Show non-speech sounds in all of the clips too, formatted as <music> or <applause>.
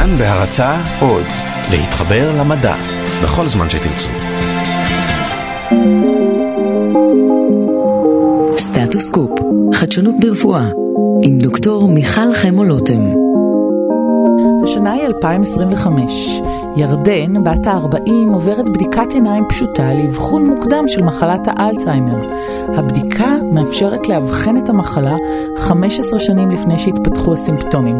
כאן בהרצה עוד, להתחבר למדע, בכל זמן שתרצו. סטטוס קופ, חדשנות ברפואה, עם דוקטור מיכל חמו לוטם. השנה היא 2025. ירדן, בת ה-40, עוברת בדיקת עיניים פשוטה לאבחון מוקדם של מחלת האלצהיימר. הבדיקה מאפשרת לאבחן את המחלה 15 שנים לפני שהתפתחו הסימפטומים,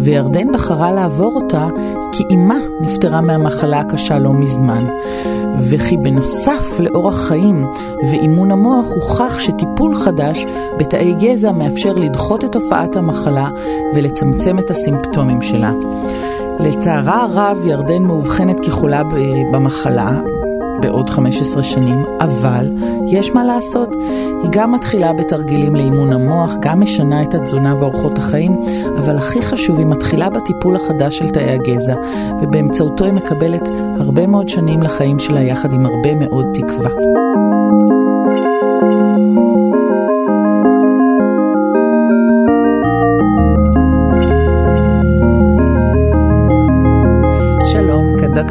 וירדן בחרה לעבור אותה כי אמה נפטרה מהמחלה הקשה לא מזמן. וכי בנוסף לאורח חיים ואימון המוח הוכח שטיפול חדש בתאי גזע מאפשר לדחות את תופעת המחלה ולצמצם את הסימפטומים שלה. לצערה הרב, ירדן מאובחנת כחולה במחלה בעוד 15 שנים, אבל יש מה לעשות. היא גם מתחילה בתרגילים לאימון המוח, גם משנה את התזונה ואורחות החיים, אבל הכי חשוב, היא מתחילה בטיפול החדש של תאי הגזע, ובאמצעותו היא מקבלת הרבה מאוד שנים לחיים שלה יחד עם הרבה מאוד תקווה.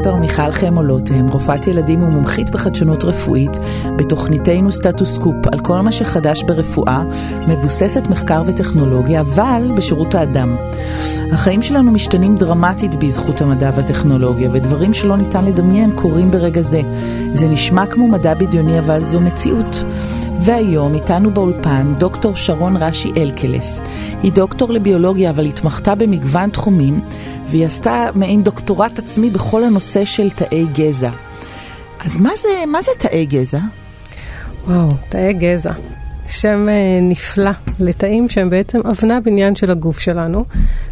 דוקטור מיכל חמו לוטם, רופאת ילדים ומומחית בחדשנות רפואית, בתוכניתנו סטטוס קופ על כל מה שחדש ברפואה, מבוססת מחקר וטכנולוגיה, אבל בשירות האדם. החיים שלנו משתנים דרמטית בזכות המדע והטכנולוגיה, ודברים שלא ניתן לדמיין קורים ברגע זה. זה נשמע כמו מדע בדיוני, אבל זו מציאות. והיום איתנו באולפן דוקטור שרון רשי אלקלס. היא דוקטור לביולוגיה אבל התמחתה במגוון תחומים והיא עשתה מעין דוקטורט עצמי בכל הנושא של תאי גזע. אז מה זה, מה זה תאי גזע? וואו, תאי גזע. שם אה, נפלא לתאים שהם בעצם אבני הבניין של הגוף שלנו,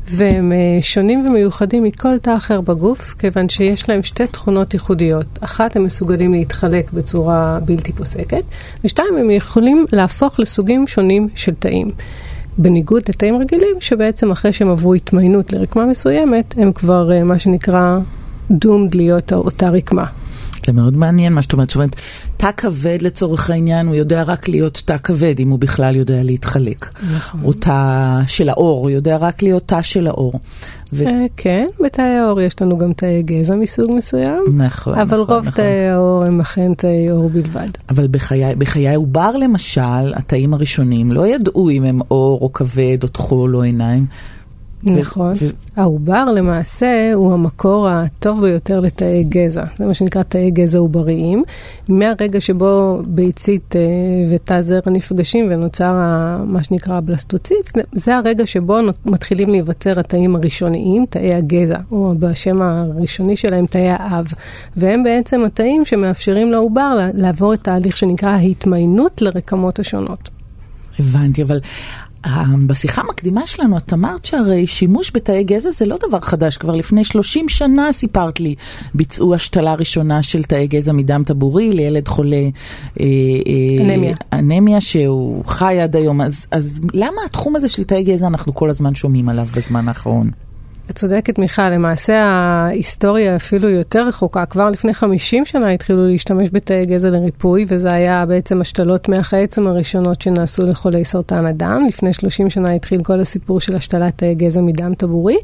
והם אה, שונים ומיוחדים מכל תא אחר בגוף, כיוון שיש להם שתי תכונות ייחודיות. אחת, הם מסוגלים להתחלק בצורה בלתי פוסקת, ושתיים, הם יכולים להפוך לסוגים שונים של תאים. בניגוד לתאים רגילים, שבעצם אחרי שהם עברו התמיינות לרקמה מסוימת, הם כבר אה, מה שנקרא doomed להיות אותה רקמה. זה מאוד מעניין מה שאת אומרת. זאת אומרת, תא כבד לצורך העניין, הוא יודע רק להיות תא כבד, אם הוא בכלל יודע להתחלק. נכון. או תא של האור, הוא יודע רק להיות תא של האור. ו... כן, בתאי האור יש לנו גם תאי גזע מסוג מסוים. נכון, אבל נכון, רוב נכון. תאי האור הם אכן תאי אור בלבד. אבל בחיי, בחיי עובר למשל, התאים הראשונים לא ידעו אם הם אור או כבד או טחול או עיניים. נכון. ו- העובר למעשה הוא המקור הטוב ביותר לתאי גזע. זה מה שנקרא תאי גזע עובריים. מהרגע שבו ביצית אה, ותא זרע נפגשים ונוצר ה- מה שנקרא הבלסטוציט, זה הרגע שבו מתחילים להיווצר התאים הראשוניים, תאי הגזע, או בשם הראשוני שלהם תאי האב. והם בעצם התאים שמאפשרים לעובר לעבור את תהליך שנקרא ההתמיינות לרקמות השונות. הבנתי, אבל בשיחה המקדימה שלנו את אמרת שהרי שימוש בתאי גזע זה לא דבר חדש, כבר לפני 30 שנה סיפרת לי, ביצעו השתלה ראשונה של תאי גזע מדם טבורי לילד חולה אה, אנמיה, אנמיה שהוא חי עד היום, אז, אז למה התחום הזה של תאי גזע אנחנו כל הזמן שומעים עליו בזמן האחרון? את צודקת מיכל, למעשה ההיסטוריה אפילו יותר רחוקה. כבר לפני 50 שנה התחילו להשתמש בתאי גזע לריפוי, וזה היה בעצם השתלות מח העצם הראשונות שנעשו לחולי סרטן הדם. לפני 30 שנה התחיל כל הסיפור של השתלת תאי גזע מדם טבורי,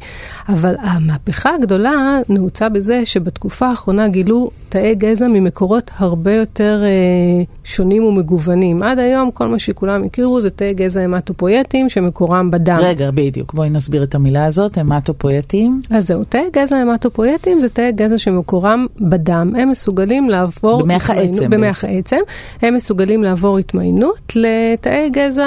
אבל המהפכה הגדולה נעוצה בזה שבתקופה האחרונה גילו תאי גזע ממקורות הרבה יותר אה, שונים ומגוונים. עד היום כל מה שכולם הכירו זה תאי גזע המטופויטיים שמקורם בדם. רגע, בדיוק, בואי נסביר את המילה הזאת, המטופויטיים. אז זהו, תאי גזע המטופויטיים זה תאי גזע שמקורם בדם. הם מסוגלים לעבור... במח העצם. במח העצם. הם מסוגלים לעבור התמיינות לתאי גזע,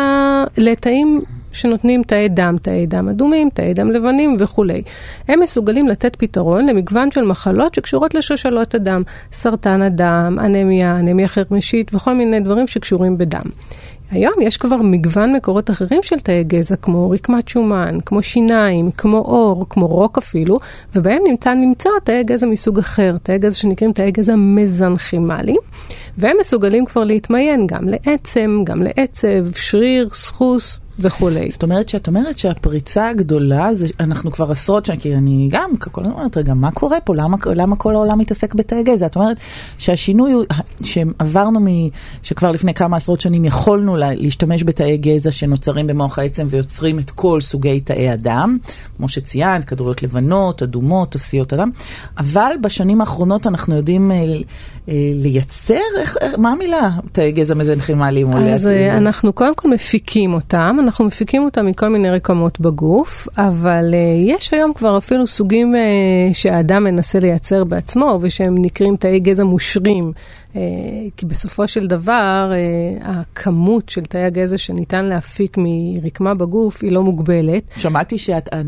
לתאים שנותנים תאי דם, תאי דם אדומים, תאי דם לבנים וכולי. הם מסוגלים לתת פתרון למגוון של מחלות שקשורות לשושלות הדם, סרטן הדם, אנמיה, אנמיה חרמשית וכל מיני דברים שקשורים בדם. היום יש כבר מגוון מקורות אחרים של תאי גזע, כמו רקמת שומן, כמו שיניים, כמו עור, כמו רוק אפילו, ובהם נמצא למצוא תאי גזע מסוג אחר, תאי גזע שנקראים תאי גזע מזנכימלי, והם מסוגלים כבר להתמיין גם לעצם, גם לעצב, שריר, סחוס וכולי. זאת אומרת שאת אומרת שהפריצה הגדולה, זה, אנחנו כבר עשרות שנים, כי אני גם כל הזמן אומרת, רגע, מה קורה פה? למה, למה כל העולם מתעסק בתאי גזע? את אומרת שהשינוי הוא, שעברנו מ... שכבר לפני כמה עשרות שנים יכולנו לה, להשתמש בתאי גזע שנוצרים במוח העצם ויוצרים את כל סוגי תאי הדם, כמו שציינת, כדוריות לבנות, אדומות, עשיות הדם, אבל בשנים האחרונות אנחנו יודעים... אה, אה, לייצר, איך, מה המילה? תאי גזע מזנכימליים? אז אה, אנחנו קודם כל מפיקים אותם, אנחנו מפיקים אותם מכל מיני רקמות בגוף, אבל אה, יש היום כבר אפילו סוגים שהאדם מנסה לייצר בעצמו, ושהם נקראים תאי גזע מושרים. אה, כי בסופו של דבר, אה, הכמות של תאי הגזע שניתן להפיק מרקמה בגוף היא לא מוגבלת. שמעתי שאת, אה,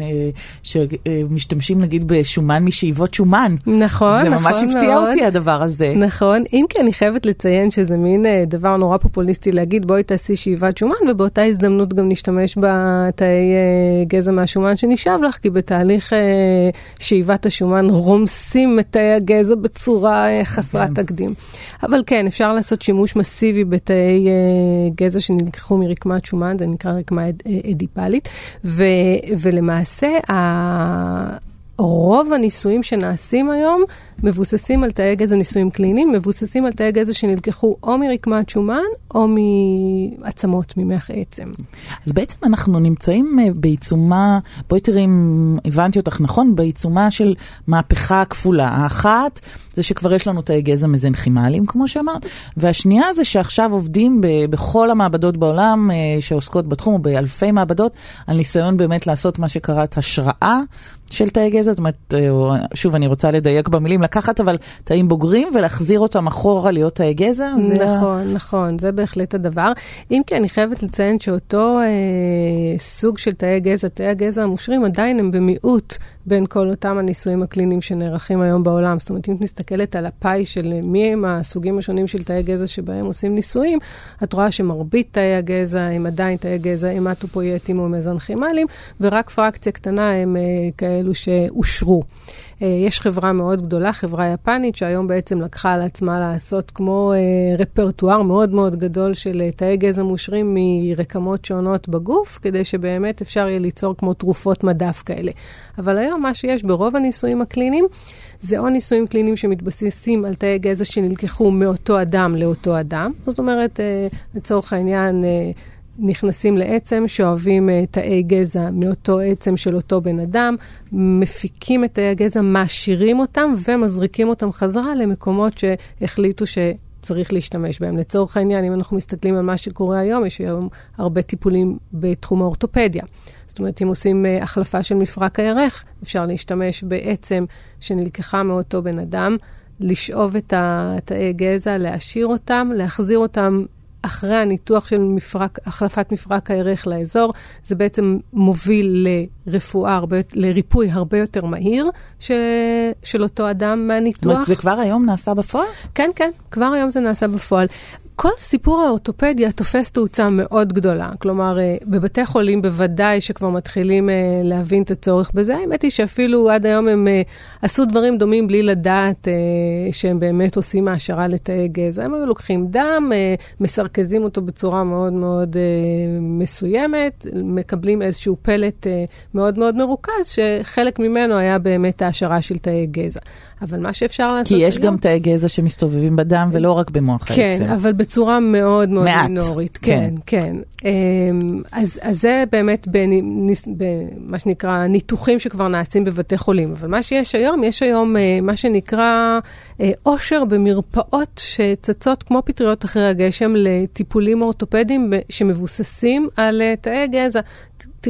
שמשתמשים נגיד בשומן משאיבות שומן. נכון, נכון מאוד. זה ממש הפתיע אותי הדבר הזה. נכון, אם כי אני חייבת לציין שזה מין דבר נורא פופוליסטי להגיד, בואי תעשי שאיבת שומן, ובאותה הזדמנות גם נשתמש בתאי גזע מהשומן שנשאב לך, כי בתהליך שאיבת השומן רומסים את תאי הגזע בצורה חסרת כן. תקדים. אבל כן, אפשר לעשות שימוש מסיבי בתאי uh, גזע שנלקחו מרקמת שומן, זה נקרא רקמה אד, אדיפלית, ו, ולמעשה ה... רוב הניסויים שנעשים היום מבוססים על תאי גזע ניסויים קליניים, מבוססים על תאי גזע שנלקחו או מרקמת שומן או מעצמות, ממח עצם. אז בעצם אנחנו נמצאים אה, בעיצומה, בואי תראי אם הבנתי אותך נכון, בעיצומה של מהפכה כפולה. האחת זה שכבר יש לנו תאי גזע מזנכימליים, כמו שאמרת, והשנייה זה שעכשיו עובדים ב- בכל המעבדות בעולם אה, שעוסקות בתחום, באלפי מעבדות, על ניסיון באמת לעשות מה שקראת השראה של תאי גזע, זאת אומרת, אה, שוב, אני רוצה לדייק במילים, לקחת אבל תאים בוגרים ולהחזיר אותם אחורה להיות תאי גזע? נכון, זה... נכון, זה בהחלט הדבר. אם כי אני חייבת לציין שאותו אה, סוג של תאי גזע, תאי הגזע המושרים, עדיין הם במיעוט בין כל אותם הניסויים הקליניים שנערכים היום בעולם. זאת אומרת, אם את מסתכלת על הפאי של מי הם הסוגים השונים של תאי גזע שבהם עושים ניסויים, את רואה שמרבית תאי הגזע הם עדיין תאי גזע המטופויטיים או מזנכימליים, ורק פרקציה קטנה הם אה, כאלו שאושרו. אה, יש חברה מאוד גדולה, חברה יפנית, שהיום בעצם לקחה על עצמה לעשות כמו אה, רפרטואר מאוד מאוד גדול של אה, תאי גזע מושרים מרקמות שונות בגוף, כדי שבאמת אפשר יהיה ליצור כמו תרופות מדף כאלה. אבל היום מה שיש ברוב הניסויים הקליניים, זה או ניסויים קליניים שמתבססים על תאי גזע שנלקחו מאותו אדם לאותו אדם. זאת אומרת, לצורך העניין, נכנסים לעצם, שואבים uh, תאי גזע מאותו עצם של אותו בן אדם, מפיקים את תאי הגזע, מעשירים אותם ומזריקים אותם חזרה למקומות שהחליטו שצריך להשתמש בהם. לצורך העניין, אם אנחנו מסתכלים על מה שקורה היום, יש היום הרבה טיפולים בתחום האורתופדיה. זאת אומרת, אם עושים uh, החלפה של מפרק הירך, אפשר להשתמש בעצם שנלקחה מאותו בן אדם. לשאוב את התאי גזע, להעשיר אותם, להחזיר אותם אחרי הניתוח של מפרק, החלפת מפרק הירך לאזור, זה בעצם מוביל לרפואה, הרבה, לריפוי הרבה יותר מהיר ש, של אותו אדם מהניתוח. זאת אומרת, זה כבר היום נעשה בפועל? כן, כן, כבר היום זה נעשה בפועל. כל סיפור האורתופדיה תופס תאוצה מאוד גדולה. כלומר, אה, בבתי חולים בוודאי שכבר מתחילים אה, להבין את הצורך בזה. האמת היא שאפילו עד היום הם אה, עשו דברים דומים בלי לדעת שהם באמת עושים העשרה לתאי גזע. הם היו לוקחים דם, מסרכזים אותו בצורה מאוד מאוד מסוימת, מקבלים איזשהו פלט מאוד מאוד מרוכז, שחלק ממנו היה באמת העשרה של תאי גזע. אבל מה שאפשר לעשות... כי יש גם תאי גזע שמסתובבים בדם ולא רק במוח העצם. כן, אבל בצורה מאוד מאוד מעט. מינורית. כן, כן. כן. אמ, אז, אז זה באמת במה שנקרא ניתוחים שכבר נעשים בבתי חולים. אבל מה שיש היום, יש היום אה, מה שנקרא אה, עושר במרפאות שצצות כמו פטריות אחרי הגשם לטיפולים אורתופדיים שמבוססים על אה, תאי גזע.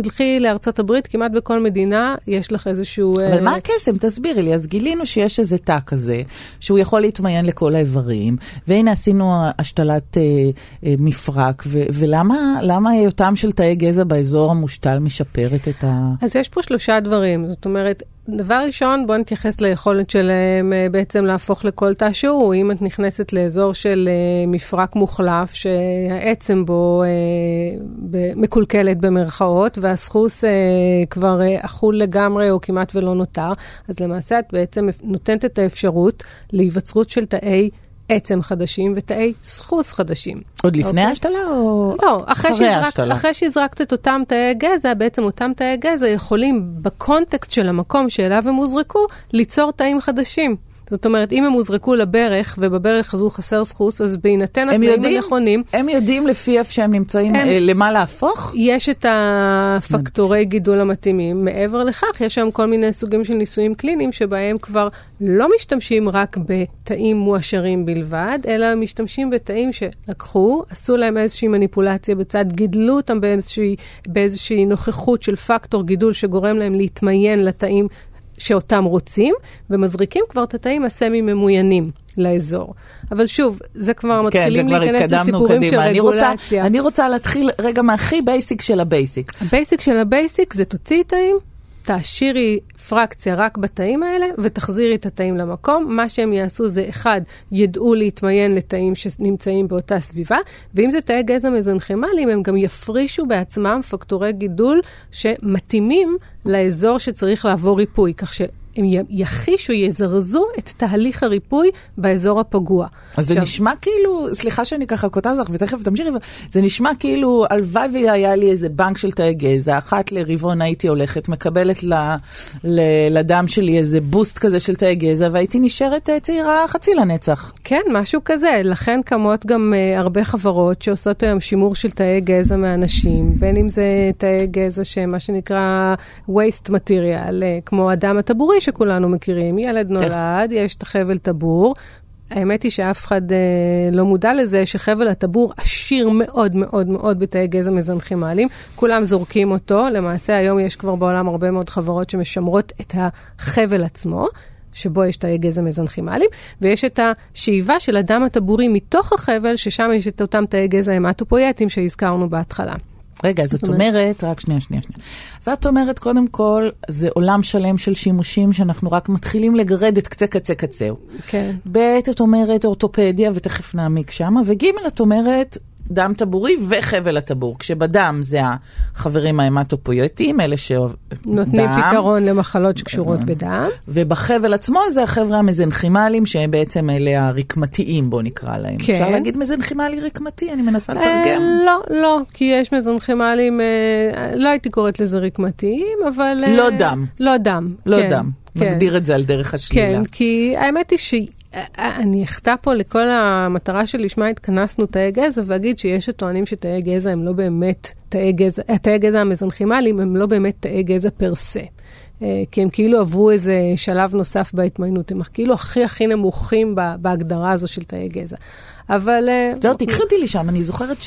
תלכי לארצות הברית, כמעט בכל מדינה יש לך איזשהו... אבל uh... מה הקסם? תסבירי לי. אז גילינו שיש איזה תא כזה, שהוא יכול להתמיין לכל האיברים, והנה עשינו השתלת uh, uh, מפרק, ו- ולמה היותם של תאי גזע באזור המושתל משפרת את ה... אז יש פה שלושה דברים. זאת אומרת, דבר ראשון, בואו נתייחס ליכולת שלהם uh, בעצם להפוך לכל תא שהוא. אם את נכנסת לאזור של uh, מפרק מוחלף, שהעצם בו uh, מקולקלת במרכאות, והסחוס כבר אכול לגמרי או כמעט ולא נותר, אז למעשה את בעצם נותנת את האפשרות להיווצרות של תאי עצם חדשים ותאי סחוס חדשים. עוד לפני אוקיי? ההשתלה או לא, אחרי, ההשתלה? אחרי שהזרקת את אותם תאי גזע, בעצם אותם תאי גזע יכולים בקונטקסט של המקום שאליו הם הוזרקו, ליצור תאים חדשים. זאת אומרת, אם הם הוזרקו לברך, ובברך הזו חסר סחוס, אז בהינתן התנאים יודעים, הנכונים, הם יודעים לפי איפה שהם נמצאים, הם- אה, למה להפוך? יש את הפקטורי גידול המתאימים. מעבר לכך, יש היום כל מיני סוגים של ניסויים קליניים שבהם כבר לא משתמשים רק בתאים מועשרים בלבד, אלא משתמשים בתאים שלקחו, עשו להם איזושהי מניפולציה בצד, גידלו אותם באיזושהי, באיזושהי נוכחות של פקטור גידול שגורם להם להתמיין לתאים שאותם רוצים, ומזריקים כבר את התאים הסמי-ממוינים לאזור. אבל שוב, זה כבר כן, זה מתחילים כבר להיכנס לסיפורים של קדימה. אני רוצה, רגולציה. אני רוצה להתחיל רגע מהכי basic של ה basic. ה basic של ה basic זה תוציאי תאים, תעשירי פרקציה רק בתאים האלה ותחזירי את התאים למקום. מה שהם יעשו זה, אחד, ידעו להתמיין לתאים שנמצאים באותה סביבה, ואם זה תאי גזע מזנכימליים, הם גם יפרישו בעצמם פקטורי גידול שמתאימים לאזור שצריך לעבור ריפוי, כך שהם י- יחישו, יזרזו את תהליך הריפוי באזור הפגוע. אז זה עכשיו- נשמע כאילו, סליחה שאני ככה קוטעת אותך ותכף תמשיכי, זה נשמע כאילו, הלוואי והיה לי איזה בנק של תאי גזע, אחת לרבעון הייתי הולכת, מקבלת ל, ל, לדם שלי איזה בוסט כזה של תאי גזע, והייתי נשארת אה, צעירה חצי לנצח. כן, משהו כזה. לכן קמות גם uh, הרבה חברות שעושות היום שימור של תאי גזע מאנשים, בין אם זה תאי גזע שהם מה שנקרא waste material, uh, כמו הדם הטבורי שכולנו מכירים. ילד נולד, יש את החבל טבור. האמת היא שאף אחד אה, לא מודע לזה שחבל הטבור עשיר מאוד מאוד מאוד בתאי גזע מזנכימליים. כולם זורקים אותו. למעשה היום יש כבר בעולם הרבה מאוד חברות שמשמרות את החבל עצמו. שבו יש תאי גזע מזנכימליים, ויש את השאיבה של הדם הטבורי מתוך החבל, ששם יש את אותם תאי גזע המטופויטיים שהזכרנו בהתחלה. רגע, זאת אומרת- אומרת, רק שנייה, שנייה, שנייה. אז את אומרת, קודם כל, זה עולם שלם של שימושים שאנחנו רק מתחילים לגרד את קצה קצה קצהו. כן. ב', את אומרת אורתופדיה, ותכף נעמיק שמה, וג', את אומרת דם טבורי וחבל הטבור, כשבדם זה החברים ההמטופויטיים, אלה ש... נותנים דם, פתרון למחלות שקשורות בדם. ובחבל עצמו זה החבר'ה המזנכימליים, שהם בעצם אלה הרקמתיים, בוא נקרא להם. כן. אפשר להגיד מזנכימלי רקמתי? אני מנסה אה, לתרגם. לא, לא, כי יש מזנכימליים, אה, לא הייתי קוראת לזה רקמתיים, אבל... אה, לא דם. לא דם. לא כן, דם. כן. נגדיר את זה על דרך השלילה. כן, כי האמת היא שאני אחטא פה לכל המטרה שלשמה התכנסנו תאי גזע, ואגיד שיש הטוענים שתאי גזע הם לא באמת תאי גזע, תאי גזע המזנכימליים הם לא באמת תאי גזע פר סה. אה, כי הם כאילו עברו איזה שלב נוסף בהתמיינות, הם כאילו הכי הכי נמוכים בהגדרה הזו של תאי גזע. אבל... אה, זהו, תיקחי אותי לשם. אני זוכרת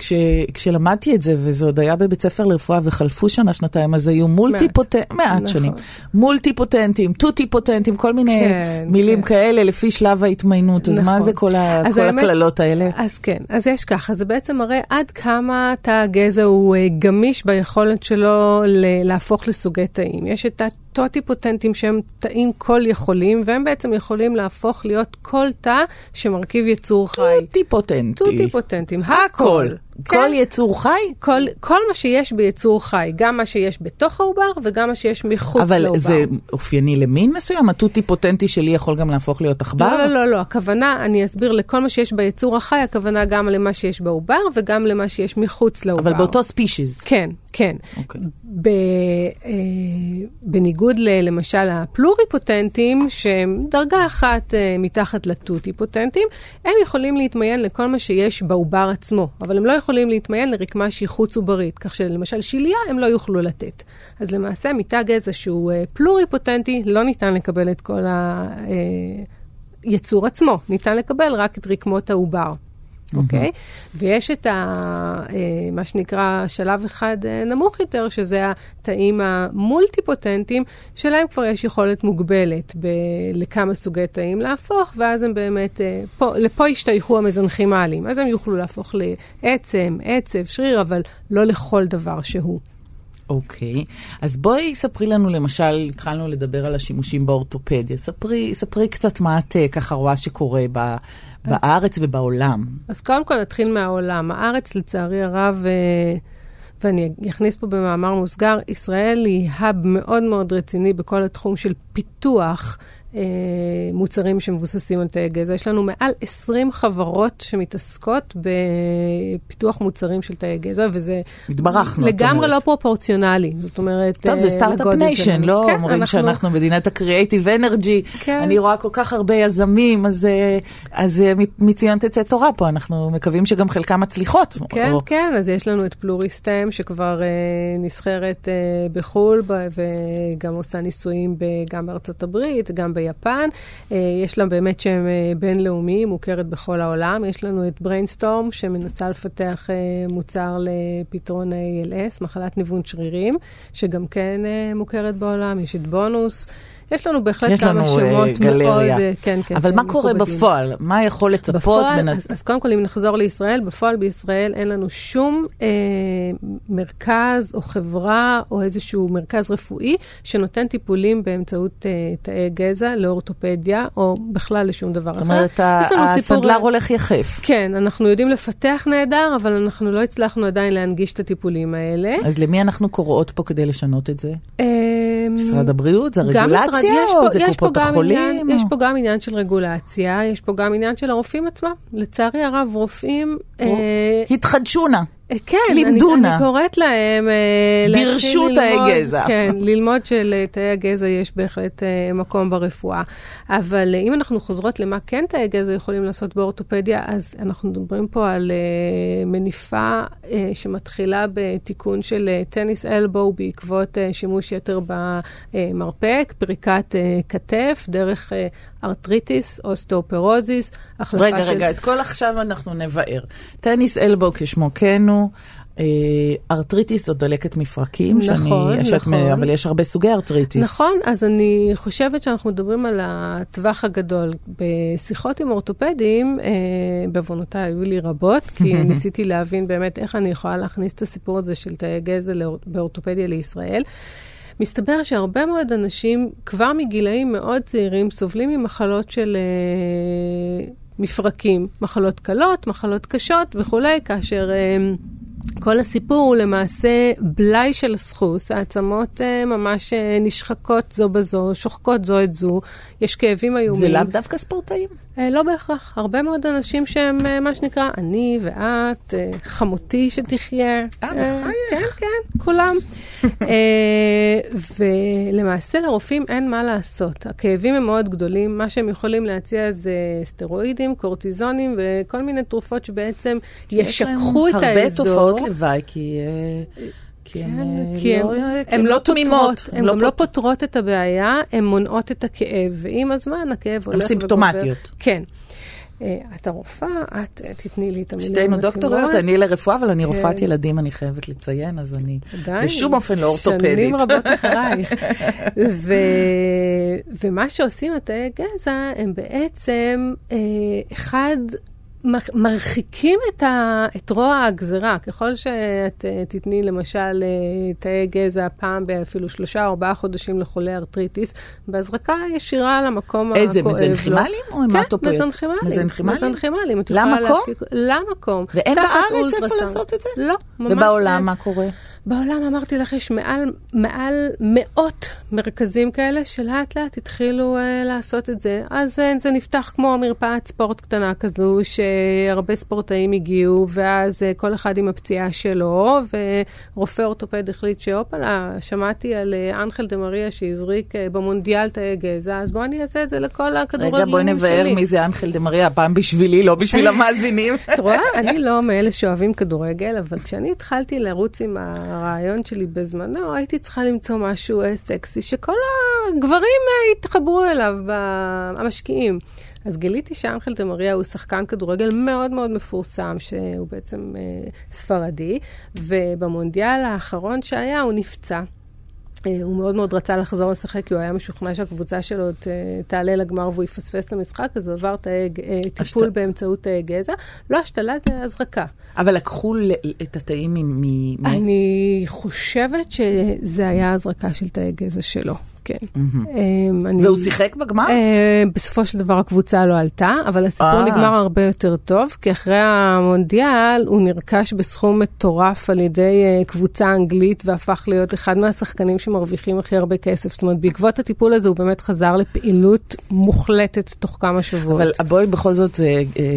שכשלמדתי את זה, וזה עוד היה בבית ספר לרפואה, וחלפו שנה, שנתיים, אז היו מולטי-פוטנטים, מעט נכון. שנים, מולטי-פוטנטים, טוטי-פוטנטים, כל מיני כן, מילים כן. כאלה לפי שלב ההתמיינות. אז מה נכון. זה כל הקללות האלה? אז כן, אז יש ככה, זה בעצם מראה עד כמה תא הגזע הוא אה, גמיש ביכולת שלו להפוך לסוגי תאים. יש את הטוטיפוטנטים שהם תאים כל יכולים, והם בעצם יכולים להפוך להיות כל תא שמרכיב יצור חי. טוטי-פוטנטי. טוטיפוטנטים, הכל. כן. כל יצור חי? כל, כל מה שיש ביצור חי, גם מה שיש בתוך העובר וגם מה שיש מחוץ אבל לעובר. זה אופייני למין מסוים? הטוטי-פוטנטי שלי יכול גם להפוך להיות עכבר? לא, לא, לא, לא, הכוונה, אני אסביר, לכל מה שיש ביצור החי, הכוונה גם למה שיש בעובר וגם למה שיש מחוץ לעובר. אבל באותו ספישיז. כן, כן. אוקיי. ב, אה, בניגוד ל, למשל הפלוריפוטנטים, שהם דרגה אחת אה, מתחת לטוטיפוטנטים, הם יכולים להתמיין לכל מה שיש בעובר עצמו, אבל הם לא יכולים להתמיין לרקמה שהיא חוץ עוברית, כך שלמשל שלייה הם לא יוכלו לתת. אז למעשה מתא גזע שהוא אה, פלוריפוטנטי, לא ניתן לקבל את כל היצור עצמו, ניתן לקבל רק את רקמות העובר. אוקיי? ויש את ה, אה, מה שנקרא שלב אחד אה, נמוך יותר, שזה התאים המולטי-פוטנטיים, שלהם כבר יש יכולת מוגבלת ב- לכמה סוגי תאים להפוך, ואז הם באמת, אה, פה, לפה השתייכו המזנכימליים. אז הם יוכלו להפוך לעצם, עצב, שריר, אבל לא לכל דבר שהוא. אוקיי, אז בואי ספרי לנו למשל, התחלנו לדבר על השימושים באורתופדיה, ספרי, ספרי קצת מה את ככה רואה שקורה ב, בארץ ובעולם. אז קודם כל נתחיל מהעולם. הארץ, לצערי הרב, אה, ואני אכניס פה במאמר מוסגר, ישראל היא hub מאוד מאוד רציני בכל התחום של פיתוח מוצרים שמבוססים על תאי גזע. יש לנו מעל 20 חברות שמתעסקות בפיתוח מוצרים של תאי גזע, וזה התברכנו, לגמרי. לא פרופורציונלי. זאת אומרת, טוב, זה אה, start-up nation. לא כן, אומרים אנחנו- שאנחנו מדינת ה creative energy. כן. אני רואה כל כך הרבה יזמים, אז, אה, אז אה, מציון תצא תורה פה, אנחנו מקווים שגם חלקם מצליחות. כן, או- כן, אז יש לנו את פלוריסטם, שכבר אה, נסחרת אה, בחו"ל, ב- וגם עושה ניסויים ב- גם בארצות הברית, גם ביפן. אה, יש לה באמת שם אה, בינלאומי, מוכרת בכל העולם. יש לנו את בריינסטורם, שמנסה לפתח אה, מוצר לפתרון ה-ALS, מחלת ניוון שרירים, שגם כן מוכרת בעולם. יש את בונוס. יש לנו בהחלט יש כמה לנו אה, שמות מאוד, גלריה. אה, כן, כן. אבל כן, מה קורה מכובדים. בפועל? מה יכול לצפות? בפועל, בין אז, אז קודם כל, אם נחזור לישראל, בפועל בישראל אין לנו שום אה, מרכז או חברה או איזשהו מרכז רפואי שנותן טיפולים באמצעות אה, תאי גזע לאורתופדיה, או בכלל לשום דבר אחר. זאת אומרת, הסנדלר הולך יחף. כן, אנחנו יודעים לפתח נהדר, אבל אנחנו לא הצלחנו עדיין להנגיש את הטיפולים האלה. אז למי אנחנו קוראות פה כדי לשנות את זה? אה, משרד הבריאות? זה רגולציה או זה קופות החולים? יש פה גם עניין של רגולציה, יש פה גם עניין של הרופאים עצמם. לצערי הרב, רופאים... אה, התחדשו נא. אה, כן, אני, לימדונה. אני קוראת להם אה, דירשו תאי ללמוד- גזע. כן, ללמוד שלתאי הגזע יש בהחלט אה, מקום ברפואה. אבל אה, אם אנחנו חוזרות למה כן תאי גזע יכולים לעשות באורתופדיה, אז אנחנו מדברים פה על אה, מניפה אה, שמתחילה בתיקון של אה, tennis elbow בעקבות אה, שימוש יתר במרפק, פריקת אה, כתף, דרך אה, ארטריטיס, אוסטאופרוזיס, החלפה רגע, של... רגע, את כל עכשיו אנחנו נבאר. tennis elbow כשמו כן הוא. אה, ארטריטיס זו דלקת מפרקים. שאני- נכון, שאת- נכון. אבל יש הרבה סוגי ארטריטיס. נכון, אז אני חושבת שאנחנו מדברים על הטווח הגדול. בשיחות עם אורתופדים, אה, בעוונותיי היו לי רבות, כי <laughs> ניסיתי להבין באמת איך אני יכולה להכניס את הסיפור הזה של תאי גזע באורתופדיה לישראל. מסתבר שהרבה מאוד אנשים, כבר מגילאים מאוד צעירים, סובלים ממחלות של אה, מפרקים, מחלות קלות, מחלות קשות וכולי, כאשר... אה, כל הסיפור הוא למעשה בלאי של סחוס, העצמות אה, ממש אה, נשחקות זו בזו, שוחקות זו את זו, יש כאבים איומים. זה לאו דווקא ספורטאים. אה, לא בהכרח, הרבה מאוד אנשים שהם אה, מה שנקרא אני ואת, אה, חמותי שתחיה. אה, בחייך. כן, כן, כולם. <laughs> ולמעשה לרופאים אין מה לעשות. הכאבים הם מאוד גדולים, מה שהם יכולים להציע זה סטרואידים, קורטיזונים וכל מיני תרופות שבעצם ישככו את יש להם האזור. הרבה תופעות לוואי, כי... אה, כי כן, הן כי אה, הן- לא- הן הן לא לא תמימות. פותרות, הן גם לא פותרות את הבעיה, הן מונעות את הכאב, ועם הזמן הכאב הולך וגובר. סימפטומטיות. כן. אה, את הרופאה, את אה, תתני לי את המילים שתינו דוקטוריות, אני לרפואה, אבל אני רופאת כן. ילדים, אני חייבת לציין, אז אני בשום אופן לא אורתופדית. שנים רבות <laughs> אחרייך. ומה שעושים התאי גזע, הם בעצם, אה, אחד, מרחיקים את, ה... את רוע הגזרה. ככל שאת אה, תתני למשל אה, תאי גזע פעם באפילו שלושה ארבעה חודשים לחולי ארטריטיס, בהזרקה ישירה למקום הכואב לו. איזה, מזנכימליים או כן, המטופיות? מזנכימליים. מזנכימליים? מזנכימליים. את למקום? להפיק- למקום. ואין בארץ איפה. לעשות את זה? לא, ממש. ובעולם מה קורה? בעולם אמרתי לך, יש מעל, מעל מאות מרכזים כאלה שלאט לאט התחילו uh, לעשות את זה. אז uh, זה נפתח כמו מרפאת ספורט קטנה כזו, שהרבה ספורטאים הגיעו, ואז uh, כל אחד עם הפציעה שלו, ורופא אורתופד החליט שהופלה, שמעתי על uh, אנחל דה מריה שהזריק uh, במונדיאל תאי גזע, אז בואו אני אעשה את זה לכל הכדורגלנים רגע, בואי נבהר שלי. מי זה אנחל דה מריה, הפעם בשבילי, לא בשביל <laughs> המאזינים. את רואה? אני לא מאלה שאוהבים כדורגל, אבל כשאני התחלתי לרוץ עם הרעיון שלי בזמנו, הייתי צריכה למצוא משהו אה, סקסי, שכל הגברים אה, יתחברו אליו, המשקיעים. אז גיליתי שאנחל דה מריה הוא שחקן כדורגל מאוד מאוד מפורסם, שהוא בעצם אה, ספרדי, ובמונדיאל האחרון שהיה הוא נפצע. אה, הוא מאוד מאוד רצה לחזור לשחק, כי הוא היה משוכנע שהקבוצה שלו ת, תעלה לגמר והוא יפספס את המשחק, אז הוא עבר תאי, אה, טיפול השת- באמצעות תאי גזע. לא השתלה, זה הזרקה. אבל לקחו את התאים מ- אני חושבת שזה היה הזרקה של תאי גזע שלו. כן. אמ, והוא שיחק בגמר? אה, בסופו של דבר הקבוצה לא עלתה, אבל הסיפור אה. נגמר הרבה יותר טוב, כי אחרי המונדיאל הוא נרכש בסכום מטורף על ידי אה, קבוצה אנגלית, והפך להיות אחד מהשחקנים שמרוויחים הכי הרבה כסף. זאת אומרת, בעקבות הטיפול הזה הוא באמת חזר לפעילות מוחלטת תוך כמה שבועות. אבל בואי בכל זאת,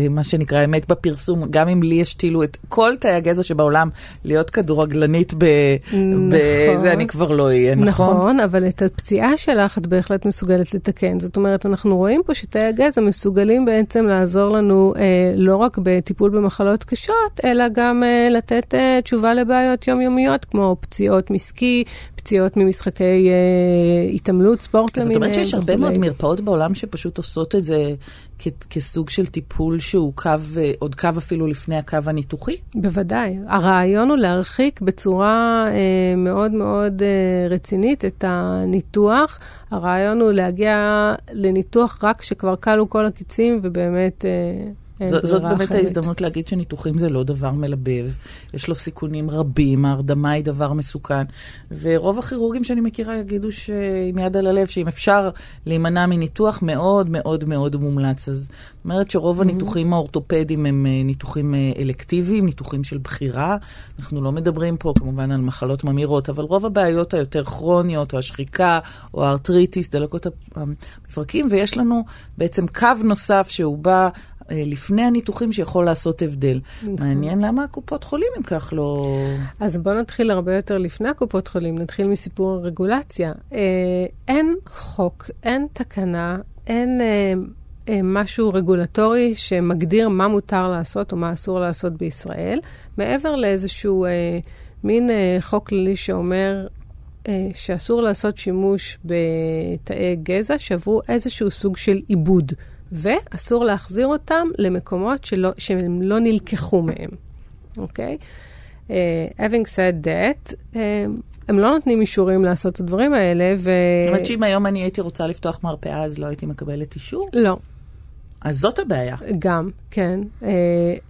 מה שנקרא אמת בפרסום, גם אם לי ישתילו את כל תאי הגזע שבעולם, להיות כדורגלנית ב... נכון. בזה אני כבר לא אהיה, נכון? נכון, אבל את הפציעה שלך את בהחלט מסוגלת לתקן. זאת אומרת, אנחנו רואים פה שתאי הגזע מסוגלים בעצם לעזור לנו אה, לא רק בטיפול במחלות קשות, אלא גם אה, לתת אה, תשובה לבעיות יומיומיות, כמו פציעות מסקי, פציעות ממשחקי אה, התעמלות, ספורט למיניהם. זאת אומרת שיש הרבה מאוד מרפאות בעולם שפשוט עושות את זה כ- כסוג של טיפול שהוא קו, אה, עוד קו אפילו לפני הקו הניתוחי? בוודאי. הרעיון הוא להרחיק בצורה אה, מאוד מאוד אה, רצינית את הניתוח. הרעיון הוא להגיע לניתוח רק כשכבר כלו כל הקיצים ובאמת... אה, זאת, זאת באמת אחרת. ההזדמנות להגיד שניתוחים זה לא דבר מלבב, יש לו סיכונים רבים, ההרדמה היא דבר מסוכן, ורוב הכירורגים שאני מכירה יגידו שעם יד על הלב, שאם אפשר להימנע מניתוח, מאוד מאוד מאוד מומלץ. אז זאת אומרת שרוב mm-hmm. הניתוחים האורתופדיים הם אה, ניתוחים אה, אלקטיביים, ניתוחים של בחירה. אנחנו לא מדברים פה כמובן על מחלות ממירות, אבל רוב הבעיות היותר כרוניות, או השחיקה, או הארטריטיס, דלקות המפרקים, ויש לנו בעצם קו נוסף שהוא בא... אה, לפני הניתוחים שיכול לעשות הבדל. נכון. מעניין למה הקופות חולים אם כך לא... אז בואו נתחיל הרבה יותר לפני הקופות חולים, נתחיל מסיפור הרגולציה. אה, אין חוק, אין תקנה, אין אה, משהו רגולטורי שמגדיר מה מותר לעשות או מה אסור לעשות בישראל, מעבר לאיזשהו אה, מין אה, חוק כללי שאומר אה, שאסור לעשות שימוש בתאי גזע שעברו איזשהו סוג של עיבוד. ואסור להחזיר אותם למקומות שלא, שהם לא נלקחו מהם, אוקיי? Okay? Uh, having said that, uh, הם לא נותנים אישורים לעשות את הדברים האלה, ו... זאת אומרת שאם היום אני הייתי רוצה לפתוח מרפאה, אז לא הייתי מקבלת אישור? לא. אז זאת הבעיה. גם, כן. Uh,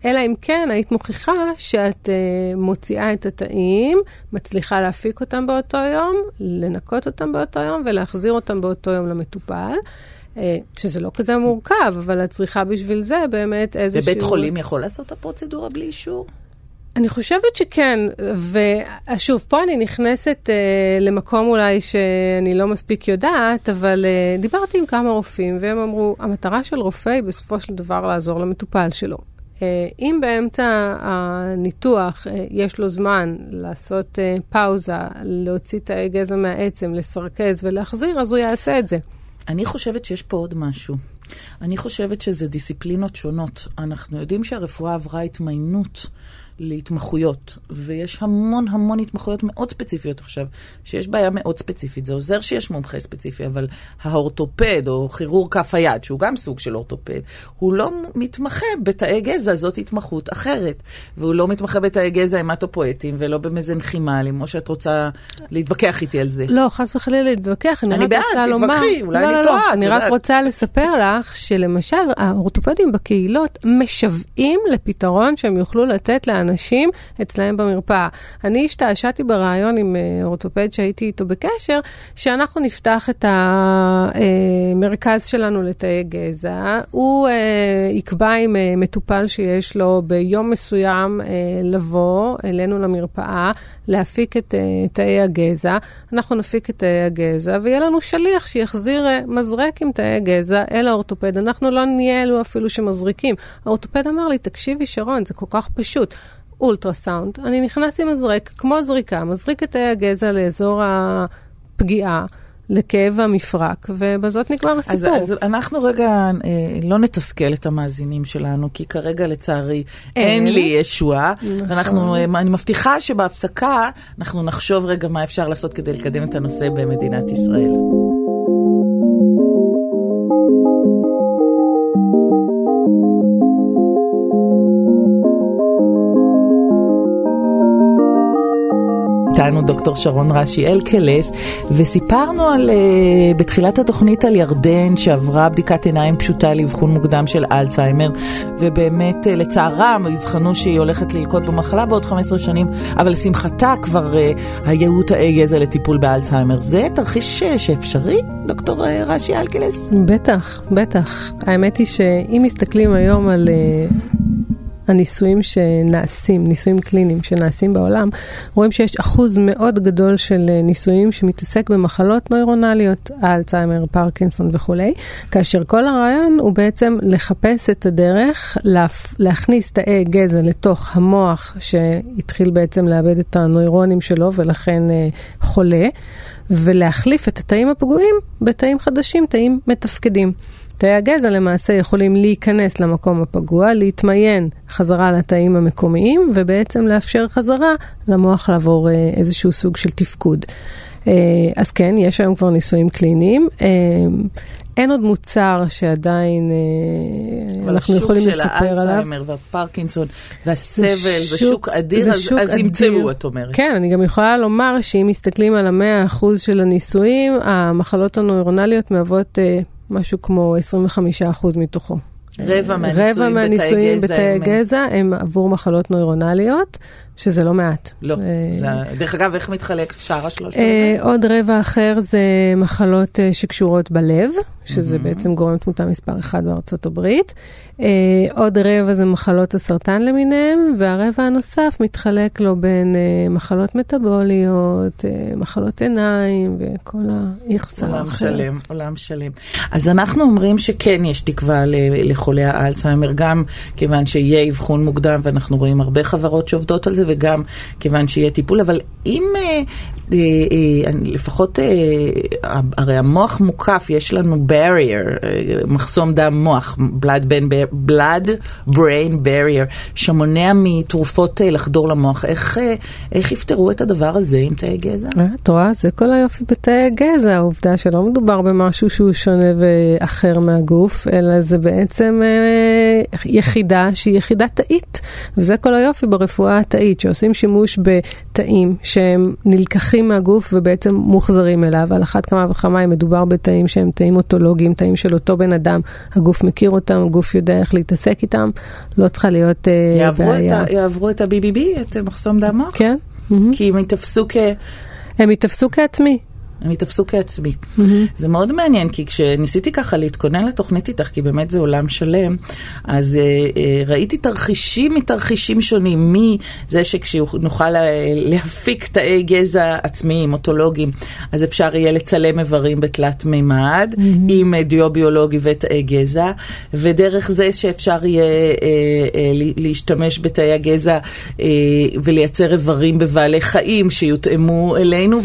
אלא אם כן היית מוכיחה שאת מוציאה את התאים, מצליחה להפיק אותם באותו יום, לנקות אותם באותו יום ולהחזיר אותם באותו יום למטופל. אה, שזה לא כזה מורכב, אבל את צריכה בשביל זה באמת איזשהו... ובית חולים יכול לעשות את הפרוצדורה בלי אישור? אני חושבת שכן, ושוב, פה אני נכנסת uh, למקום אולי שאני לא מספיק יודעת, אבל uh, דיברתי עם כמה רופאים, והם אמרו, המטרה של רופא היא בסופו של דבר לעזור למטופל שלו. Uh, אם באמצע הניתוח uh, יש לו זמן לעשות uh, פאוזה, להוציא תאי גזע מהעצם, לסרכז ולהחזיר, אז הוא יעשה את זה. אני חושבת שיש פה עוד משהו. אני חושבת שזה דיסציפלינות שונות. אנחנו יודעים שהרפואה עברה התמיינות להתמחויות, ויש המון המון התמחויות מאוד ספציפיות עכשיו, שיש בעיה מאוד ספציפית. זה עוזר שיש מומחה ספציפי, אבל האורתופד, או כירור כף היד, שהוא גם סוג של אורתופד, הוא לא מתמחה בתאי גזע, זאת התמחות אחרת. והוא לא מתמחה בתאי גזע המטופואטים, ולא במזנכימלים, או שאת רוצה להתווכח איתי על זה. לא, חס וחלילה להתווכח, אני, אני רק בעד, רוצה לומר... אני בעד, תתווכחי, אולי לא, אני לא, טועה, לא, אני רק רוצה לספר לך שלמשל, האורתופדים בקהילות משוועים לפתרון שהם יוכלו לתת לאנשים. אנשים אצלהם במרפאה. אני השתעשעתי ברעיון עם אה, אורתופד שהייתי איתו בקשר, שאנחנו נפתח את המרכז שלנו לתאי גזע. הוא אה, יקבע עם אה, מטופל שיש לו ביום מסוים לבוא אלינו למרפאה, להפיק את תאי הגזע. אנחנו נפיק את תאי הגזע, ויהיה לנו שליח שיחזיר מזרק עם תאי גזע אל האורתופד. אנחנו לא נהיה אלו אפילו שמזריקים. האורתופד אמר לי, תקשיבי שרון, זה כל כך פשוט. אולטרסאונד, אני נכנס עם מזרק, כמו זריקה, מזריק את תאי הגזע לאזור הפגיעה. לכאב המפרק, ובזאת נגמר הסיפור. אז, אז אנחנו רגע אה, לא נתסכל את המאזינים שלנו, כי כרגע לצערי אין, אין לי ישועה. נכון. ואנחנו, אה, אני מבטיחה שבהפסקה אנחנו נחשוב רגע מה אפשר לעשות כדי לקדם את הנושא במדינת ישראל. איתנו דוקטור שרון רשי אלקלס, וסיפרנו על, uh, בתחילת התוכנית על ירדן שעברה בדיקת עיניים פשוטה לאבחון מוקדם של אלצהיימר, ובאמת uh, לצערם אבחנו שהיא הולכת ללקות במחלה בעוד 15 שנים, אבל לשמחתה כבר uh, היו תאי גזע לטיפול באלצהיימר. זה תרחיש שאפשרי, דוקטור uh, רשי אלקלס? בטח, בטח. האמת היא שאם מסתכלים היום על... הניסויים שנעשים, ניסויים קליניים שנעשים בעולם, רואים שיש אחוז מאוד גדול של אה, ניסויים שמתעסק במחלות נוירונליות, אלצהיימר, פרקינסון וכולי, כאשר כל הרעיון הוא בעצם לחפש את הדרך להכניס תאי גזע לתוך המוח שהתחיל בעצם לאבד את הנוירונים שלו ולכן אה, חולה, ולהחליף את התאים הפגועים בתאים חדשים, תאים מתפקדים. תאי הגזע למעשה יכולים להיכנס למקום הפגוע, להתמיין חזרה לתאים המקומיים, ובעצם לאפשר חזרה למוח לעבור אה, איזשהו סוג של תפקוד. אה, אז כן, יש היום כבר ניסויים קליניים. אה, אין עוד מוצר שעדיין אנחנו יכולים לספר עליו. אבל השוק של האלצהיימר והפרקינסון והסבל ושוק אדיר, אז, אז ימצאו, את אומרת. כן, אני גם יכולה לומר שאם מסתכלים על המאה אחוז של הניסויים, המחלות הנוירונליות מהוות משהו כמו 25% מתוכו. רבע מהניסויים, רבע מהניסויים בתאי גזע הם עבור מחלות נוירונליות, שזה לא מעט. לא. אה, זה, דרך אגב, איך מתחלק שאר השלושת אה, עוד רבע אחר זה מחלות אה, שקשורות בלב, שזה mm-hmm. בעצם גורם תמותה מספר אחת בארצות הברית. אה, עוד רבע זה מחלות הסרטן למיניהם, והרבע הנוסף מתחלק לו בין אה, מחלות מטבוליות, אה, מחלות עיניים וכל האיכסה. עולם שלם, עולם שלם. אז אנחנו אומרים שכן יש תקווה לחולי האלצהיימר, גם כיוון שיהיה אבחון מוקדם, ואנחנו רואים הרבה חברות שעובדות על זה, וגם כיוון שיהיה טיפול, אבל אם אה, אה, אה, לפחות, אה, הרי המוח מוקף, יש לנו barrier, מחסום דם מוח, blood, brain, blood brain barrier, שמונע מתרופות לחדור למוח. איך, איך יפתרו את הדבר הזה עם תאי גזע? את רואה, זה כל היופי בתאי גזע, העובדה שלא מדובר במשהו שהוא שונה ואחר מהגוף, אלא זה בעצם יחידה שהיא יחידה תאית, וזה כל היופי ברפואה התאית, שעושים שימוש בתאים שהם נלקחים מהגוף ובעצם מוחזרים אליו. על אחת כמה וכמה אם מדובר בתאים שהם תאים אוטולוגיים, תאים של אותו בן אדם, הגוף מכיר אותם, הגוף יודע איך להתעסק איתם, לא צריכה להיות uh, יעברו בעיה. את ה, יעברו את ה-BBB, את מחסום דם מוח? כן. כי הם ייתפסו כ... הם ייתפסו כעצמי. הם ייתפסו כעצמי. Mm-hmm. זה מאוד מעניין, כי כשניסיתי ככה להתכונן לתוכנית איתך, כי באמת זה עולם שלם, אז uh, uh, ראיתי תרחישים מתרחישים שונים, מזה שכשנוכל להפיק תאי גזע עצמיים, אוטולוגיים, אז אפשר יהיה לצלם איברים בתלת מימד, mm-hmm. עם uh, דיו ביולוגי ותאי גזע, ודרך זה שאפשר יהיה uh, uh, להשתמש בתאי הגזע uh, ולייצר איברים בבעלי חיים שיותאמו אלינו.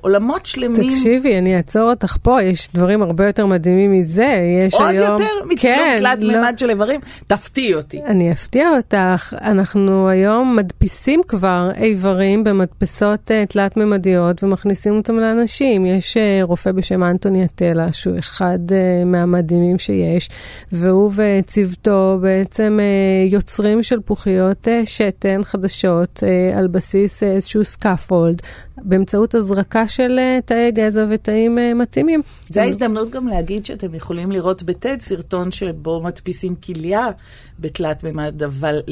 עולמות שלמים. תקשיבי, אני אעצור אותך פה, יש דברים הרבה יותר מדהימים מזה. יש עוד היום... יותר מצילום כן, תלת לא... מימד של איברים? תפתיעי אותי. אני אפתיע אותך. אנחנו היום מדפיסים כבר איברים במדפסות uh, תלת מימדיות ומכניסים אותם לאנשים. יש uh, רופא בשם אנטוני אטלה, שהוא אחד uh, מהמדהימים שיש, והוא וצוותו בעצם יוצרים שלפוחיות אה, שתן חדשות על בסיס איזשהו scaffold, באמצעות הזרקה של אה, תאי גזע ותאים אה, מתאימים. זו ההזדמנות גם להגיד שאתם יכולים לראות ב TED סרטון שבו מדפיסים כליה בתלת מימד, אבל,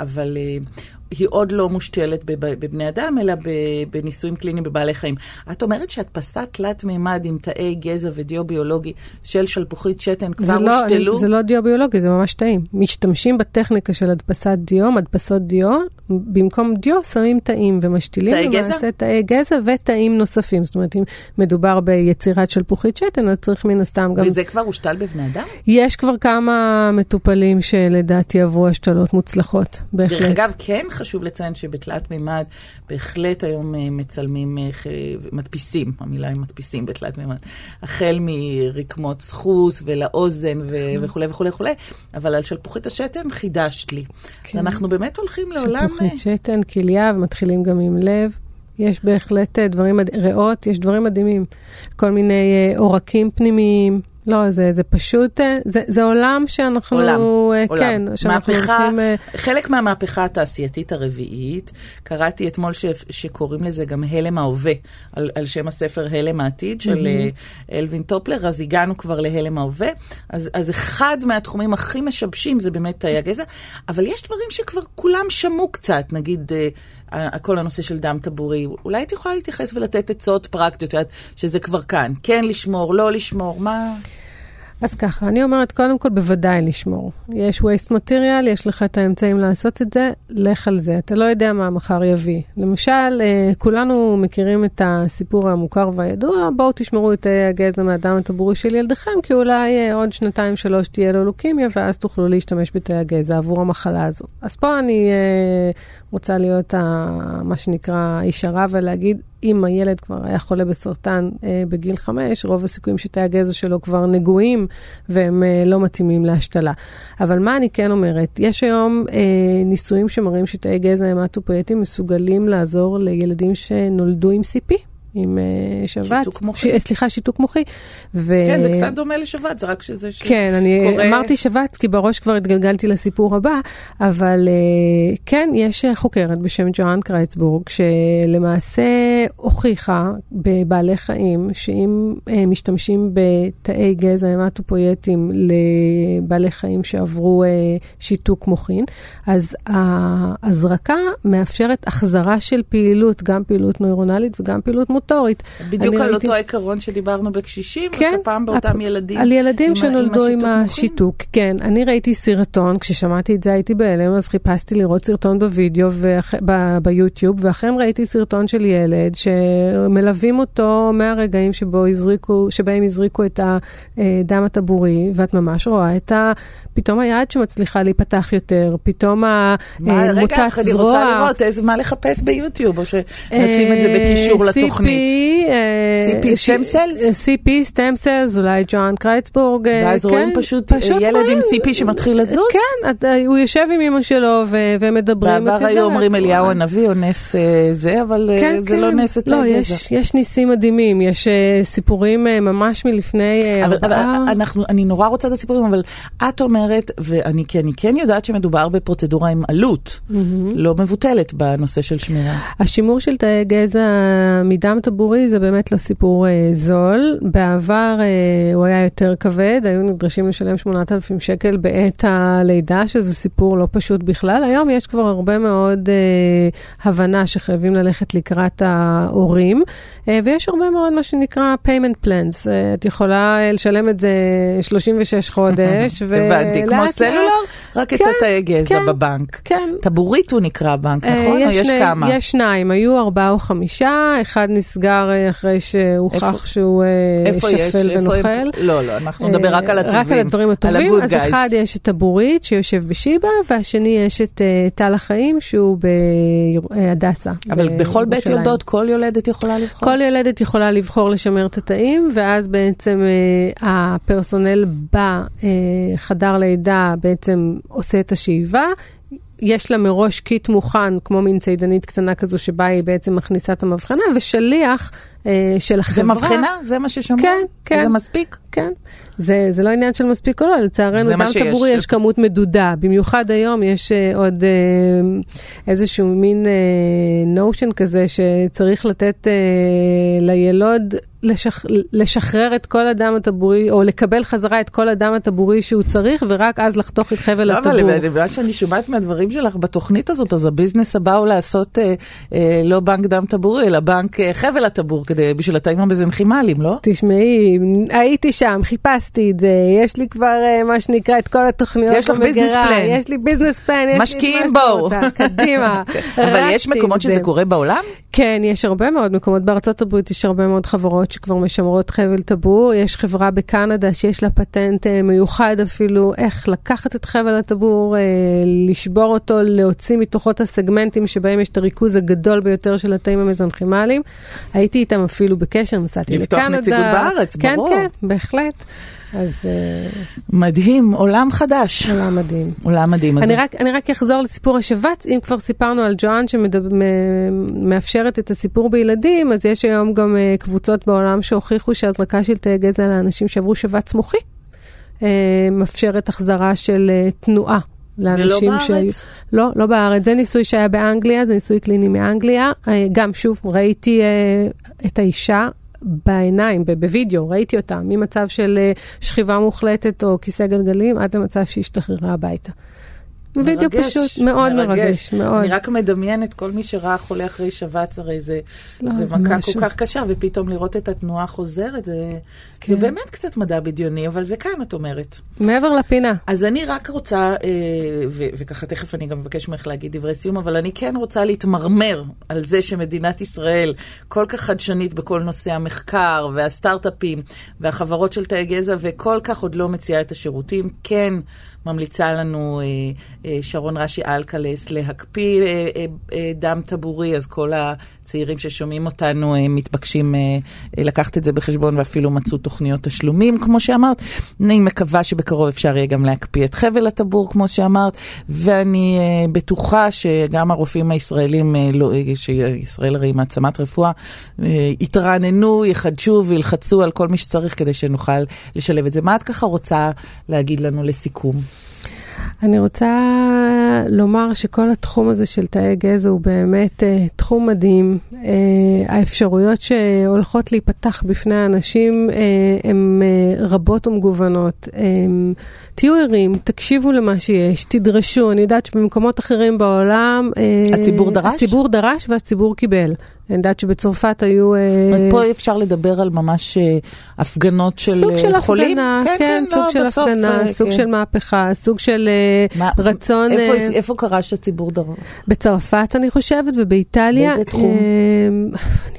אבל היא עוד לא מושתלת בבני אדם, אלא בניסויים קליניים בבעלי חיים. את אומרת שהדפסת תלת מימד עם תאי גזע ודיו ביולוגי של שלפוחית שתן כבר לא, הושתלו? זה לא דיו ביולוגי, זה ממש תאים. משתמשים בטכניקה של הדפסת דיו, מדפסות דיו, במקום דיו שמים תאים ומשתילים תאי גזע? למעשה תאי גזע ותאים נוספים. זאת אומרת, אם מדובר ביצירת שלפוחית שתן, אז צריך מן הסתם גם... וזה כבר הושתל בבני אדם? יש כבר כמה מטופלים שלדעתי עברו השתלות מוצלחות, בהחלט. דרך אגב, כן חשוב לציין שבתלת מימד בהחלט היום אה, מצלמים, אה, מדפיסים, המילה היא מדפיסים בתלת מימד, החל מרקמות סחוס ולאוזן ו- כן. וכולי וכולי וכולי, אבל על שלפוחית השתן חידשת לי. כן. אנחנו באמת הולכים לעולם... שלפוחית אה, שתן, כליה, ומתחילים גם עם לב. יש בהחלט דברים, ריאות, יש דברים מדהימים. כל מיני עורקים פנימיים. לא, זה, זה פשוט, אה, זה, זה עולם שאנחנו, עולם, אה, עולם. כן, שאנחנו מהפכה, הולכים... אה, חלק מהמהפכה התעשייתית הרביעית, קראתי אתמול ש, שקוראים לזה גם הלם ההווה, על, על שם הספר הלם העתיד של mm-hmm. אלווין טופלר, אז הגענו כבר להלם ההווה. אז, אז אחד מהתחומים הכי משבשים זה באמת תאי הגזע, אבל יש דברים שכבר כולם שמעו קצת, נגיד... כל הנושא של דם טבורי, אולי את יכולה להתייחס ולתת עצות פרקטיות, שזה כבר כאן, כן לשמור, לא לשמור, מה... אז ככה, אני אומרת, קודם כל, בוודאי לשמור. יש waste material, יש לך את האמצעים לעשות את זה, לך על זה. אתה לא יודע מה מחר יביא. למשל, אה, כולנו מכירים את הסיפור המוכר והידוע, בואו תשמרו את תאי הגזע מהדם הטבורי של ילדיכם, כי אולי אה, עוד שנתיים-שלוש תהיה לו לוקימיה, ואז תוכלו להשתמש בתאי הגזע עבור המחלה הזו. אז פה אני אה, רוצה להיות ה, מה שנקרא איש הרע ולהגיד, אם הילד כבר היה חולה בסרטן אה, בגיל חמש, רוב הסיכויים שתאי הגזע שלו כבר נגועים והם אה, לא מתאימים להשתלה. אבל מה אני כן אומרת? יש היום אה, ניסויים שמראים שתאי גזע המטופויטים מסוגלים לעזור לילדים שנולדו עם CP. עם uh, שבץ. שיתוק מוחי. ש, סליחה, שיתוק מוחי. ו... כן, זה קצת דומה לשבץ, זה רק שזה ש... כן, אני קורא... אמרתי שבץ, כי בראש כבר התגלגלתי לסיפור הבא, אבל uh, כן, יש חוקרת בשם ג'ואן קרייצבורג, שלמעשה הוכיחה בבעלי חיים, שאם משתמשים בתאי גזע המטופויטים לבעלי חיים שעברו שיתוק מוחין, אז ההזרקה מאפשרת החזרה של פעילות, גם פעילות נוירונלית וגם פעילות מוטורית. בדיוק על ראיתי... אותו עיקרון שדיברנו בקשישים, כן, הפעם באותם הפ... ילדים. על ילדים עם, שנולדו עם, עם השיתוק, כן. אני ראיתי סרטון, כששמעתי את זה הייתי בהלם, אז חיפשתי לראות סרטון בווידאו ואח... ב... ביוטיוב, ואכן ראיתי סרטון של ילד שמלווים אותו מהרגעים שבו הזריקו, שבהם הזריקו את הדם הטבורי, ואת ממש רואה את ה... פתאום היד שמצליחה להיפתח יותר, פתאום המוטת זרוע. רגע, אני רוצה לראות איזה מה לחפש ביוטיוב, או שנשים את זה בקישור לתוכנית. CP, סטם סלס? CP סטם סלס, אולי ג'ואן קרייצבורג. ואז רואים פשוט ילד עם CP שמתחיל לזוז? כן, הוא יושב עם אמא שלו ומדברים. בעבר היו אומרים אליהו הנביא או נס זה, אבל זה לא נס אצל לא, יש ניסים מדהימים, יש סיפורים ממש מלפני ארבעה. אני נורא רוצה את הסיפורים, אבל את אומרת, ואני כן יודעת שמדובר בפרוצדורה עם עלות לא מבוטלת בנושא של שמירה. השימור של תאי גזע מדם טבורי זה באמת לא סיפור אה, זול. בעבר אה, הוא היה יותר כבד, היו נדרשים לשלם 8,000 שקל בעת הלידה, שזה סיפור לא פשוט בכלל. היום יש כבר הרבה מאוד אה, הבנה שחייבים ללכת לקראת ההורים, אה, ויש הרבה מאוד מה שנקרא payment plans. אה, את יכולה אה, לשלם את זה 36 חודש, <laughs> הבנתי, כמו סלולר, רק את התאי גזע בבנק. כן. טבורית הוא נקרא בנק, נכון? או יש כמה? יש שניים, היו ארבעה או חמישה, אחד נסגר אה, אחרי שהוכח שהוא אה, שפל ונוכל. לא, לא, אנחנו נדבר רק על הטובים. רק על הדברים הטובים. אז אחד יש את טבורית שיושב בשיבא, והשני יש את טל החיים שהוא בהדסה. אבל בכל בית יולדות כל יולדת יכולה לבחור? כל יולדת יכולה לבחור לשמר את התאים, ואז בעצם הפרסונל בחדר לידה בעצם עושה את השאיבה. יש לה מראש קיט מוכן, כמו מין צידנית קטנה כזו, שבה היא בעצם מכניסה את המבחנה, ושליח אה, של החברה. זה מבחנה? זה מה ששמעו? כן, כן. זה מספיק? כן. זה, זה לא עניין של מספיק או לא, לצערנו, דם טבורי יש כמות מדודה. במיוחד היום יש uh, עוד uh, איזשהו מין נושן uh, כזה שצריך לתת uh, לילוד לשח... לשחרר את כל הדם הטבורי, או לקבל חזרה את כל הדם הטבורי שהוא צריך, ורק אז לחתוך את חבל לא, הטבור. אבל בגלל שאני שומעת מהדברים שלך בתוכנית הזאת, אז ה business הבא הוא לעשות אה, אה, לא בנק דם טבורי, אלא בנק אה, חבל הטבור, כדי, בשביל התאים המזנכימליים, לא? תשמעי, הייתי שם, חיפשתי את זה, יש לי כבר אה, מה שנקרא את כל התוכניות יש לך business plan. יש לי business plan, יש משקיעים לי בו. קדימה. <laughs> אבל יש מקומות שזה קורה בעולם? כן, יש הרבה מאוד מקומות. בארצות הברית יש הרבה מאוד חברות שכבר משמרות חבל טבור. יש חברה בקנדה שיש לה פטנט אה, מיוחד אפילו, איך לקחת את חבל הטבור, אה, לשבור אותו, להוציא מתוכו את הסגמנטים שבהם יש את הריכוז הגדול ביותר של התאים המזנכימליים. הייתי איתם אפילו בקשר, נסעתי לקנדה. לפתוח נציגות בארץ, כן, ברור. כן, כן, בהחלט. אז... אה, מדהים, עולם חדש. עולם מדהים. עולם מדהים. אני רק, אני רק אחזור לסיפור השבץ, אם כבר סיפרנו על ג'ואן שמאפשרת את הסיפור בילדים, אז יש היום גם אה, קבוצות בעולם שהוכיחו שהזרקה של תאי גזע לאנשים שעברו שבץ מוחי, מאפשרת החזרה של תנועה לאנשים שהיו... ולא בארץ? לא, לא בארץ. זה ניסוי שהיה באנגליה, זה ניסוי קליני מאנגליה. גם, שוב, ראיתי את האישה בעיניים, בווידאו, ראיתי אותה, ממצב של אה, שכיבה מוחלטת או כיסא גלגלים, עד למצב שהיא השתחררה הביתה. וידאו פשוט מאוד מרגש, מרגש, מאוד. אני רק מדמיינת, כל מי שראה חולה אחרי שבץ, הרי זה, לא, זה, זה מכה משהו. כל כך קשה, ופתאום לראות את התנועה חוזרת, זה, כן. זה באמת קצת מדע בדיוני, אבל זה כאן, את אומרת. מעבר לפינה. אז אני רק רוצה, אה, ו- וככה תכף אני גם מבקש ממך להגיד דברי סיום, אבל אני כן רוצה להתמרמר על זה שמדינת ישראל כל כך חדשנית בכל נושא המחקר והסטארט-אפים והחברות של תאי גזע, וכל כך עוד לא מציעה את השירותים. כן. ממליצה לנו אה, אה, שרון רשי אלקלס להקפיא אה, דם טבורי, אז כל הצעירים ששומעים אותנו מתבקשים לקחת את זה בחשבון ואפילו מצאו תוכניות תשלומים, כמו שאמרת. אני מקווה שבקרוב אפשר יהיה גם להקפיא את חבל הטבור, כמו שאמרת, ואני בטוחה שגם הרופאים הישראלים, לא, שישראל הרי מעצמת רפואה, אה, יתרעננו, יחדשו וילחצו על כל מי שצריך כדי שנוכל לשלב את זה. מה את ככה רוצה להגיד לנו לסיכום? אני רוצה לומר שכל התחום הזה של תאי גזע הוא באמת uh, תחום מדהים. Uh, האפשרויות שהולכות להיפתח בפני האנשים uh, הן uh, רבות ומגוונות. Uh, תהיו ערים, תקשיבו למה שיש, תדרשו. אני יודעת שבמקומות אחרים בעולם... הציבור דרש? הציבור דרש והציבור קיבל. אני יודעת שבצרפת היו... פה אפשר לדבר על ממש הפגנות של חולים? סוג של הפגנה, כן, כן, סוג של הפגנה, סוג של מהפכה, סוג של רצון... איפה קרה שהציבור דרש? בצרפת, אני חושבת, ובאיטליה. באיזה תחום?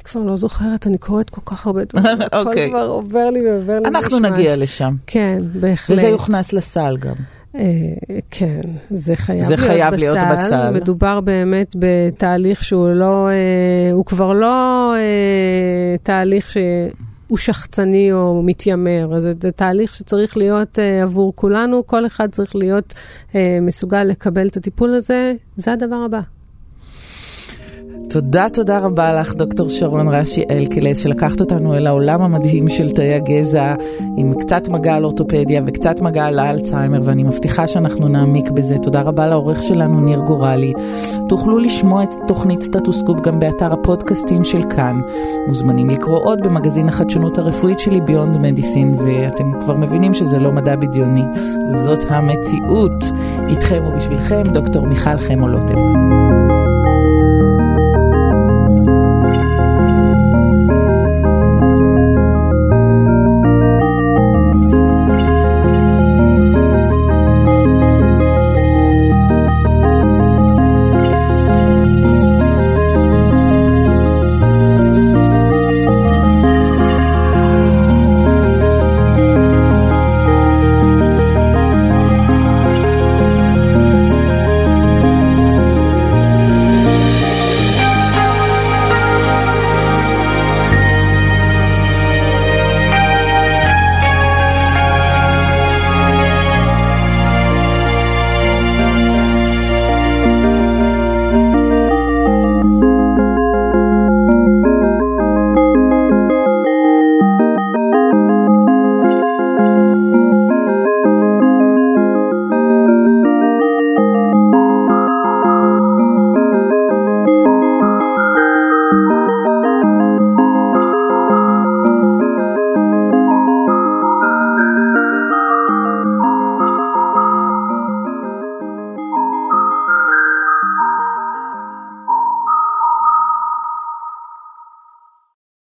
אני כבר לא זוכרת, אני קוראת כל כך הרבה דברים. <laughs> הכל כבר עובר לי ועובר לי. אנחנו נגיע לשם. כן, בהחלט. וזה יוכנס לסל גם. כן, זה חייב, זה להיות, חייב בסל. להיות בסל. מדובר באמת בתהליך שהוא לא, הוא כבר לא תהליך שהוא שחצני או מתיימר. זה, זה תהליך שצריך להיות עבור כולנו, כל אחד צריך להיות מסוגל לקבל את הטיפול הזה, זה הדבר הבא. תודה, תודה רבה לך, דוקטור שרון רשי אלקלס, שלקחת אותנו אל העולם המדהים של תאי הגזע, עם קצת מגע על אורתופדיה וקצת מגע על האלצהיימר, ואני מבטיחה שאנחנו נעמיק בזה. תודה רבה לעורך שלנו, ניר גורלי. תוכלו לשמוע את תוכנית סטטוסקופ גם באתר הפודקאסטים של כאן. מוזמנים לקרוא עוד במגזין החדשנות הרפואית שלי, ביונד מדיסין, ואתם כבר מבינים שזה לא מדע בדיוני, זאת המציאות. איתכם ובשבילכם, דוקטור מיכל חמו לוטם.